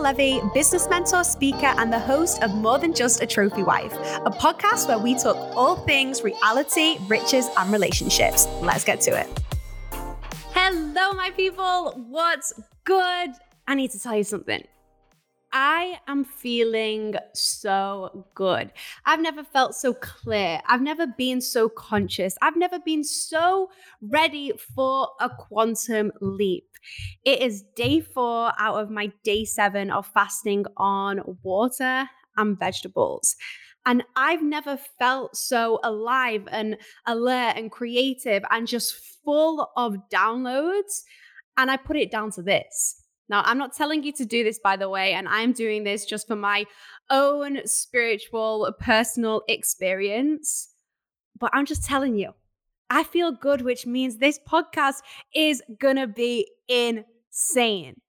Levey, business mentor, speaker, and the host of More Than Just a Trophy Wife, a podcast where we talk all things reality, riches, and relationships. Let's get to it. Hello, my people. What's good? I need to tell you something. I am feeling so good. I've never felt so clear. I've never been so conscious. I've never been so ready for a quantum leap. It is day four out of my day seven of fasting on water and vegetables. And I've never felt so alive and alert and creative and just full of downloads. And I put it down to this now, I'm not telling you to do this, by the way, and I'm doing this just for my own spiritual, personal experience. But I'm just telling you, I feel good, which means this podcast is gonna be insane.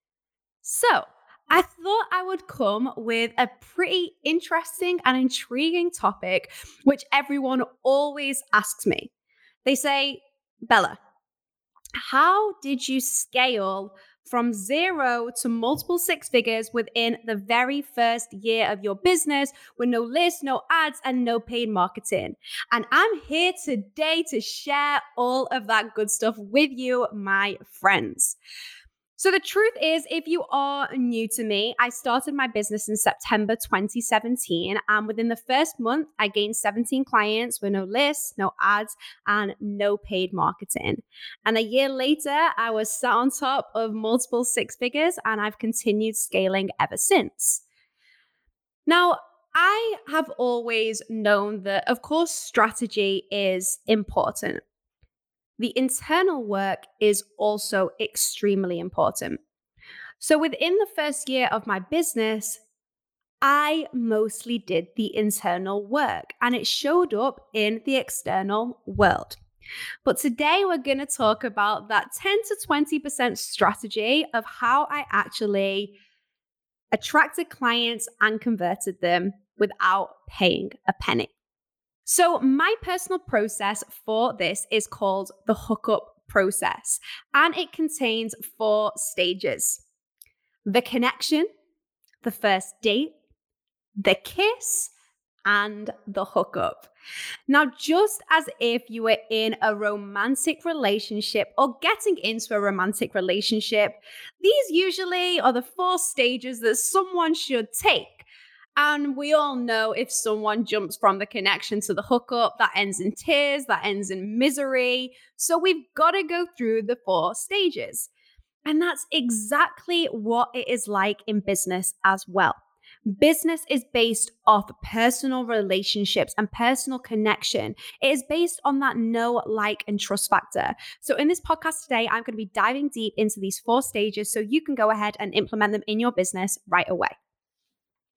So, I thought I would come with a pretty interesting and intriguing topic, which everyone always asks me. They say, Bella, how did you scale from zero to multiple six figures within the very first year of your business with no list, no ads, and no paid marketing. And I'm here today to share all of that good stuff with you, my friends. So, the truth is, if you are new to me, I started my business in September 2017. And within the first month, I gained 17 clients with no lists, no ads, and no paid marketing. And a year later, I was sat on top of multiple six figures, and I've continued scaling ever since. Now, I have always known that, of course, strategy is important. The internal work is also extremely important. So, within the first year of my business, I mostly did the internal work and it showed up in the external world. But today we're going to talk about that 10 to 20% strategy of how I actually attracted clients and converted them without paying a penny. So, my personal process for this is called the hookup process, and it contains four stages the connection, the first date, the kiss, and the hookup. Now, just as if you were in a romantic relationship or getting into a romantic relationship, these usually are the four stages that someone should take and we all know if someone jumps from the connection to the hookup, that ends in tears, that ends in misery. So we've got to go through the four stages. And that's exactly what it is like in business as well. Business is based off personal relationships and personal connection. It is based on that know, like, and trust factor. So, in this podcast today, I'm going to be diving deep into these four stages so you can go ahead and implement them in your business right away.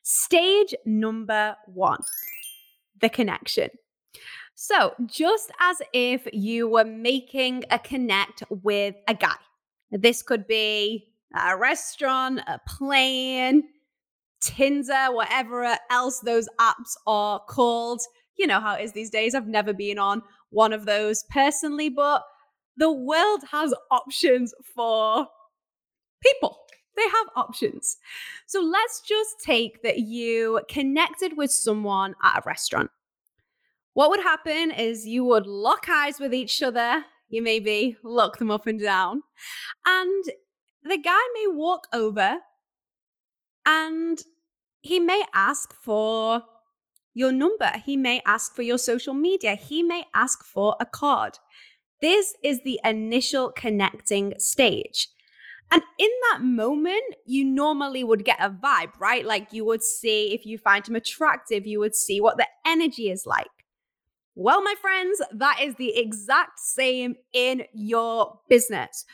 Stage number one the connection. So, just as if you were making a connect with a guy, this could be a restaurant, a plane, Tinder, whatever else those apps are called. You know how it is these days. I've never been on one of those personally, but the world has options for people they have options. So let's just take that you connected with someone at a restaurant. What would happen is you would lock eyes with each other. You maybe look them up and down. And the guy may walk over and he may ask for your number. He may ask for your social media. He may ask for a card. This is the initial connecting stage. And in that moment, you normally would get a vibe, right? Like you would see if you find him attractive, you would see what the energy is like. Well, my friends, that is the exact same in your business.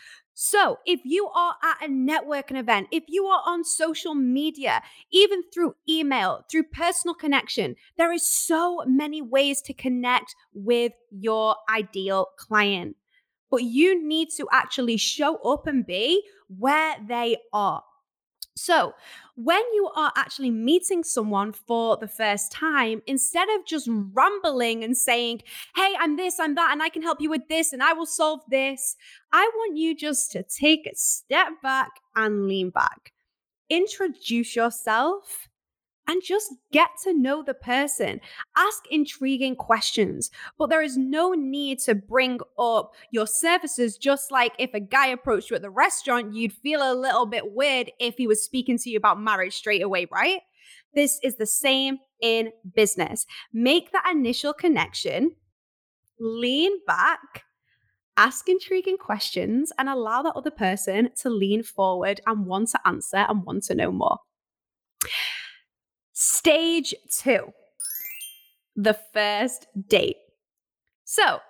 So, if you are at a networking event, if you are on social media, even through email, through personal connection, there is so many ways to connect with your ideal client but you need to actually show up and be where they are. So, when you are actually meeting someone for the first time, instead of just rambling and saying, Hey, I'm this, I'm that, and I can help you with this, and I will solve this, I want you just to take a step back and lean back. introduce yourself and just get to know the person. Ask intriguing questions, but there is no need to bring up your services. Just like if a guy approached you at the restaurant, you'd feel a little bit weird if he was speaking to you about marriage straight away, right? This is the same in business. Make that initial connection, lean back, ask intriguing questions, and allow that other person to lean forward and want to answer and want to know more. Stage two, the first date. So,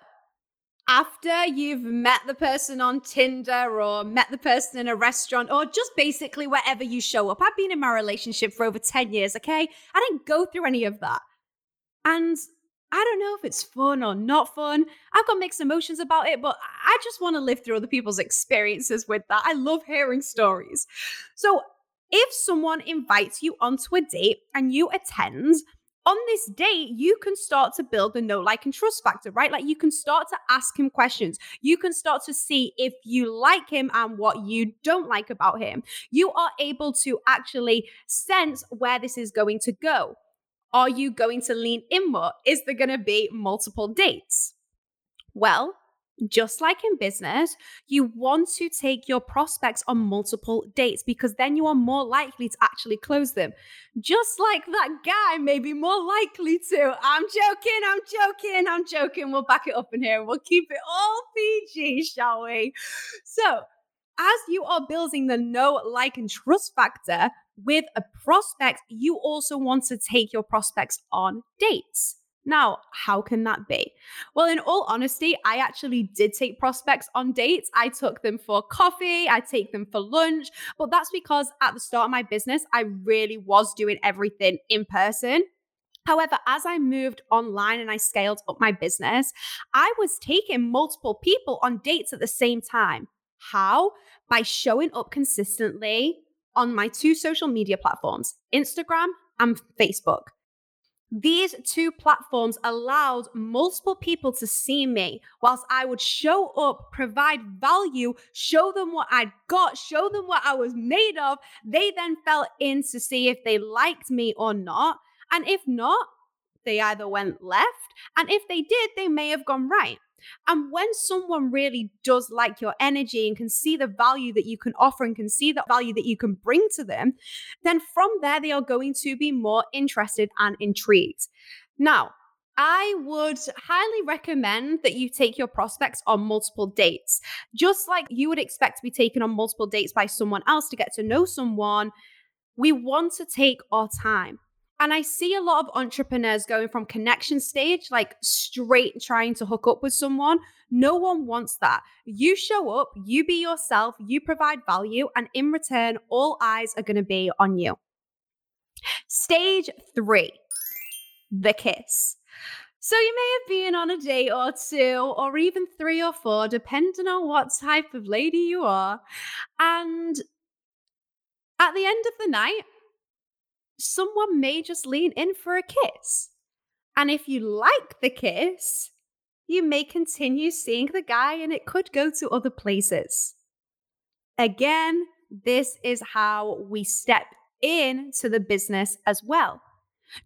after you've met the person on Tinder or met the person in a restaurant or just basically wherever you show up. I've been in my relationship for over 10 years, okay? I didn't go through any of that. And I don't know if it's fun or not fun. I've got mixed emotions about it, but I just want to live through other people's experiences with that. I love hearing stories. So if someone invites you onto a date and you attend, on this date, you can start to build the know, like, and trust factor, right? Like, you can start to ask him questions. You can start to see if you like him and what you don't like about him. You are able to actually sense where this is going to go. Are you going to lean in more? Is there going to be multiple dates? Well, just like in business, you want to take your prospects on multiple dates because then you are more likely to actually close them. Just like that guy may be more likely to. I'm joking, I'm joking, I'm joking. We'll back it up in here we'll keep it all PG, shall we? So, as you are building the know, like, and trust factor with a prospect, you also want to take your prospects on dates. Now, how can that be? Well, in all honesty, I actually did take prospects on dates. I took them for coffee, I take them for lunch, but that's because at the start of my business, I really was doing everything in person. However, as I moved online and I scaled up my business, I was taking multiple people on dates at the same time. How? By showing up consistently on my two social media platforms, Instagram and Facebook. These two platforms allowed multiple people to see me whilst I would show up, provide value, show them what I'd got, show them what I was made of. They then fell in to see if they liked me or not. And if not, they either went left, and if they did, they may have gone right. And when someone really does like your energy and can see the value that you can offer and can see the value that you can bring to them, then from there, they are going to be more interested and intrigued. Now, I would highly recommend that you take your prospects on multiple dates. Just like you would expect to be taken on multiple dates by someone else to get to know someone, we want to take our time. And I see a lot of entrepreneurs going from connection stage, like straight trying to hook up with someone. No one wants that. You show up, you be yourself, you provide value, and in return, all eyes are going to be on you. Stage three, the kiss. So you may have been on a date or two, or even three or four, depending on what type of lady you are. And at the end of the night, someone may just lean in for a kiss. And if you like the kiss, you may continue seeing the guy and it could go to other places. Again, this is how we step into the business as well.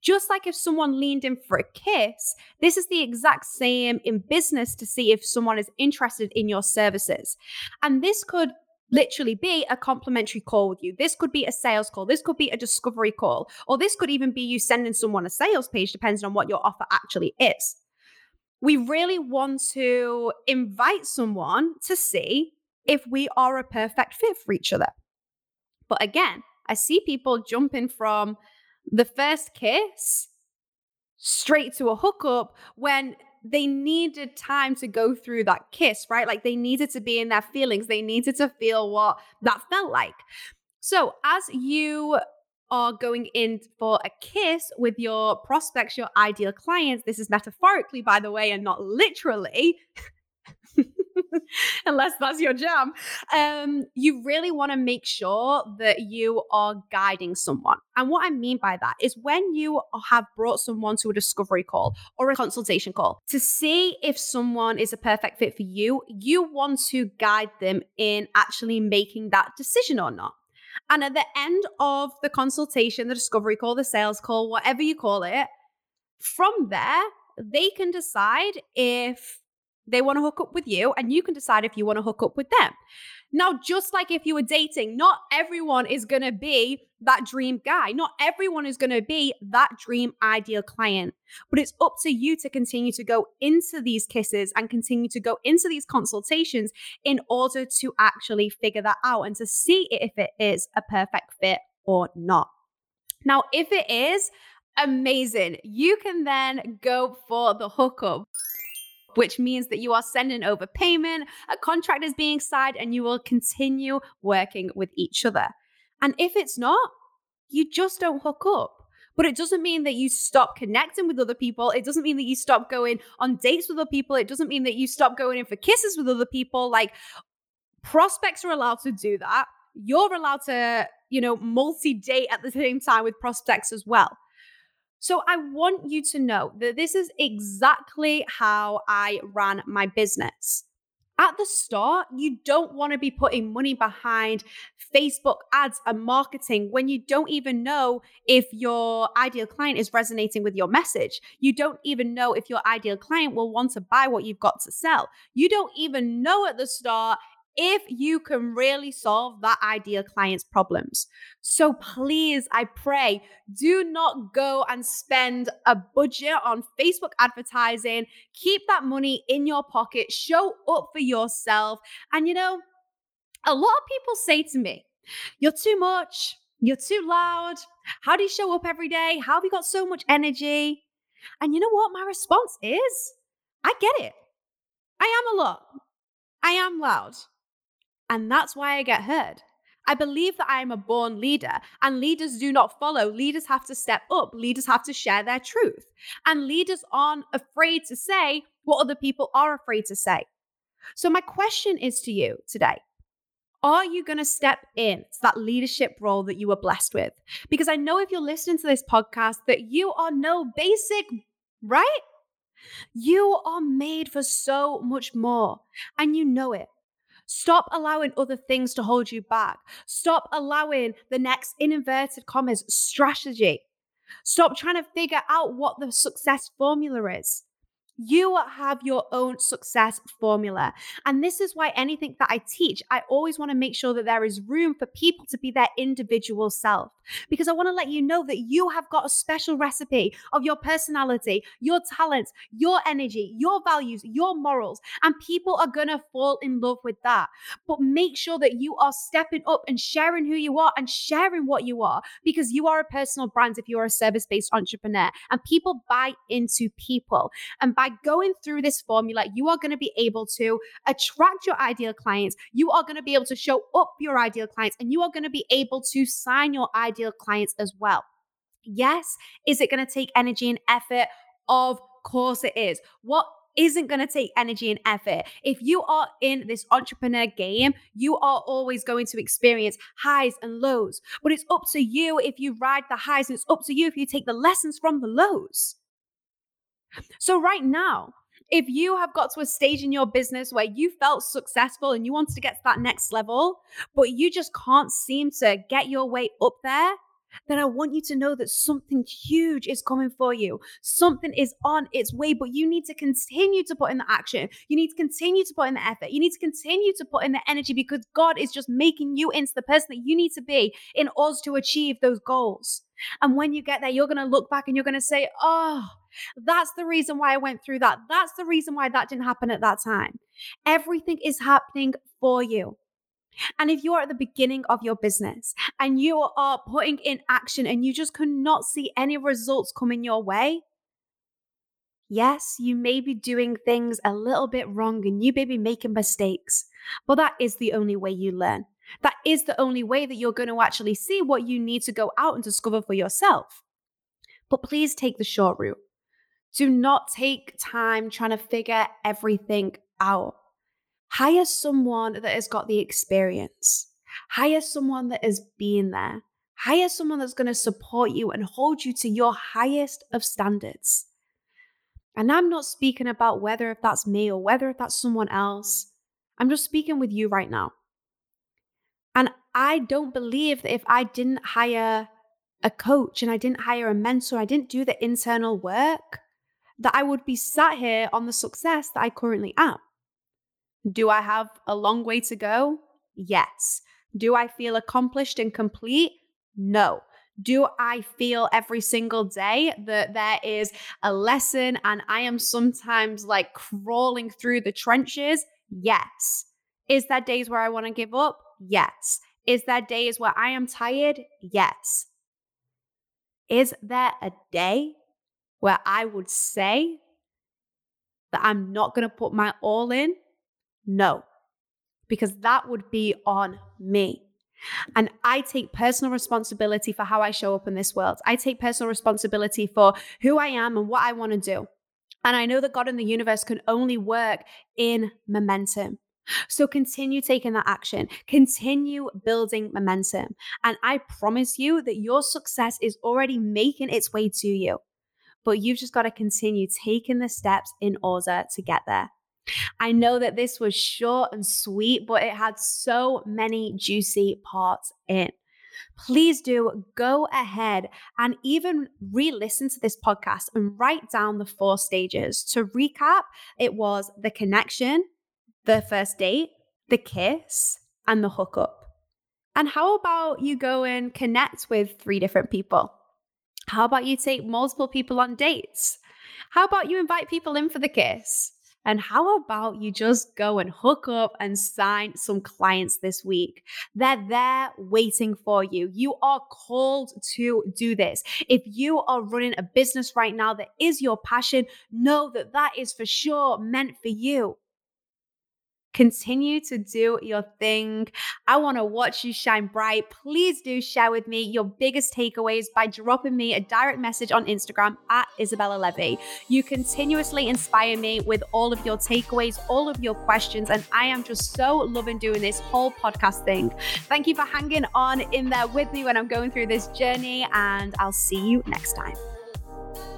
Just like if someone leaned in for a kiss, this is the exact same in business to see if someone is interested in your services. And this could literally be a complimentary call with you. This could be a sales call. This could be a discovery call. Or this could even be you sending someone a sales page, depending on what your offer actually is. We really want to invite someone to see if we are a perfect fit for each other. But again, I see people jumping from the first kiss straight to a hookup when they needed time to go through that kiss, right? Like they needed to be in their feelings. They needed to feel what that felt like. So as you are going in for a kiss with your prospects, your ideal clients, this is metaphorically, by the way, and not literally. unless that's your jam. Um, you really want to make sure that you are guiding someone. And what I mean by that is when you have brought someone to a discovery call or a consultation call to see if someone is a perfect fit for you, you want to guide them in actually making that decision or not. And at the end of the consultation, the discovery call, the sales call, whatever you call it, from there, they can decide if they want to hook up with you and you can decide if you want to hook up with them. Now, just like if you were dating, not everyone is going to be that dream guy. Not everyone is going to be that dream ideal client. But it's up to you to continue to go into these kisses and continue to go into these consultations in order to actually figure that out and to see if it is a perfect fit or not. Now, if it is, amazing. You can then go for the hookup which means that you are sending over payment, a contract is being signed, and you will continue working with each other. And if it's not, you just don't hook up. But it doesn't mean that you stop connecting with other people. It doesn't mean that you stop going on dates with other people. It doesn't mean that you stop going in for kisses with other people. Like prospects are allowed to do that. You're allowed to, you know, multi date at the same time with prospects as well. So I want you to know that this is exactly how I ran my business. At the start, you don't want to be putting money behind Facebook ads and marketing when you don't even know if your ideal client is resonating with your message. You don't even know if your ideal client will want to buy what you've got to sell. You don't even know at the start if you can really solve that ideal client's problems. So please, I pray, do not go and spend a budget on Facebook advertising. Keep that money in your pocket, show up for yourself. And you know, a lot of people say to me, You're too much, you're too loud. How do you show up every day? How have you got so much energy? And you know what? My response is, I get it. I am a lot. I am loud. And that's why I get heard. I believe that I am a born leader, and leaders do not follow. Leaders have to step up, leaders have to share their truth. And leaders aren't afraid to say what other people are afraid to say. So, my question is to you today Are you going to step in to that leadership role that you were blessed with? Because I know if you're listening to this podcast that you are no basic, right? You are made for so much more, and you know it. Stop allowing other things to hold you back. Stop allowing the next, in inverted commas, strategy. Stop trying to figure out what the success formula is. You have your own success formula. And this is why anything that I teach, I always want to make sure that there is room for people to be their individual self. Because I want to let you know that you have got a special recipe of your personality, your talents, your energy, your values, your morals. And people are going to fall in love with that. But make sure that you are stepping up and sharing who you are and sharing what you are because you are a personal brand if you're a service based entrepreneur. And people buy into people. And by going through this formula, you are going to be able to attract your ideal clients. You are going to be able to show up your ideal clients and you are going to be able to sign your ideal clients as well. Yes, is it going to take energy and effort? Of course it is. What isn't going to take energy and effort. If you are in this entrepreneur game, you are always going to experience highs and lows. But it's up to you if you ride the highs, and it's up to you if you take the lessons from the lows. So, right now, if you have got to a stage in your business where you felt successful and you wanted to get to that next level, but you just can't seem to get your way up there, then I want you to know that something huge is coming for you. Something is on its way, but you need to continue to put in the action. You need to continue to put in the effort. You need to continue to put in the energy because God is just making you into the person that you need to be in order to achieve those goals. And when you get there, you're going to look back and you're going to say, oh, that's the reason why I went through that. That's the reason why that didn't happen at that time. Everything is happening for you. And if you are at the beginning of your business and you are putting in action and you just cannot see any results coming your way, yes, you may be doing things a little bit wrong and you may be making mistakes, but that is the only way you learn. That is the only way that you're going to actually see what you need to go out and discover for yourself. But please take the short route. Do not take time trying to figure everything out. Hire someone that has got the experience. Hire someone that has been there. Hire someone that's going to support you and hold you to your highest of standards. And I'm not speaking about whether if that's me or whether if that's someone else. I'm just speaking with you right now. And I don't believe that if I didn't hire a coach and I didn't hire a mentor, I didn't do the internal work, that I would be sat here on the success that I currently am. Do I have a long way to go? Yes. Do I feel accomplished and complete? No. Do I feel every single day that there is a lesson and I am sometimes like crawling through the trenches? Yes. Is there days where I want to give up? Yes. Is there days where I am tired? Yes. Is there a day where I would say that I'm not going to put my all in? No, because that would be on me. And I take personal responsibility for how I show up in this world. I take personal responsibility for who I am and what I want to do. And I know that God and the universe can only work in momentum. So continue taking that action, continue building momentum. And I promise you that your success is already making its way to you. But you've just got to continue taking the steps in order to get there. I know that this was short and sweet, but it had so many juicy parts in. Please do go ahead and even re listen to this podcast and write down the four stages. To recap, it was the connection, the first date, the kiss, and the hookup. And how about you go and connect with three different people? How about you take multiple people on dates? How about you invite people in for the kiss? And how about you just go and hook up and sign some clients this week? They're there waiting for you. You are called to do this. If you are running a business right now that is your passion, know that that is for sure meant for you. Continue to do your thing. I want to watch you shine bright. Please do share with me your biggest takeaways by dropping me a direct message on Instagram at Izabella Levey. You continuously inspire me with all of your takeaways, all of your questions, and I am just so loving doing this whole podcast thing. Thank you for hanging on in there with me when I'm going through this journey, and I'll see you next time.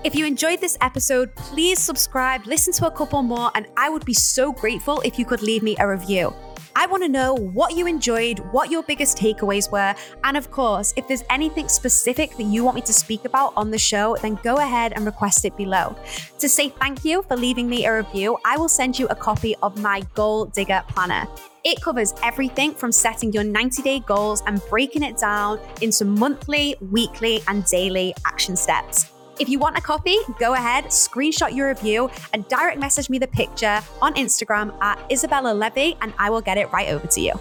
If you enjoyed this episode, please subscribe, listen to a couple more, and I would be so grateful if you could leave me a review. I want to know what you enjoyed, what your biggest takeaways were, and of course, if there's anything specific that you want me to speak about on the show, then go ahead and request it below. To say thank you for leaving me a review, I will send you a copy of my Goal Digger Planner. It covers everything from setting your 90 day goals and breaking it down into monthly, weekly, and daily action steps. If you want a copy, go ahead, screenshot your review, and direct message me the picture on Instagram at Izabella Levey, and I will get it right over to you.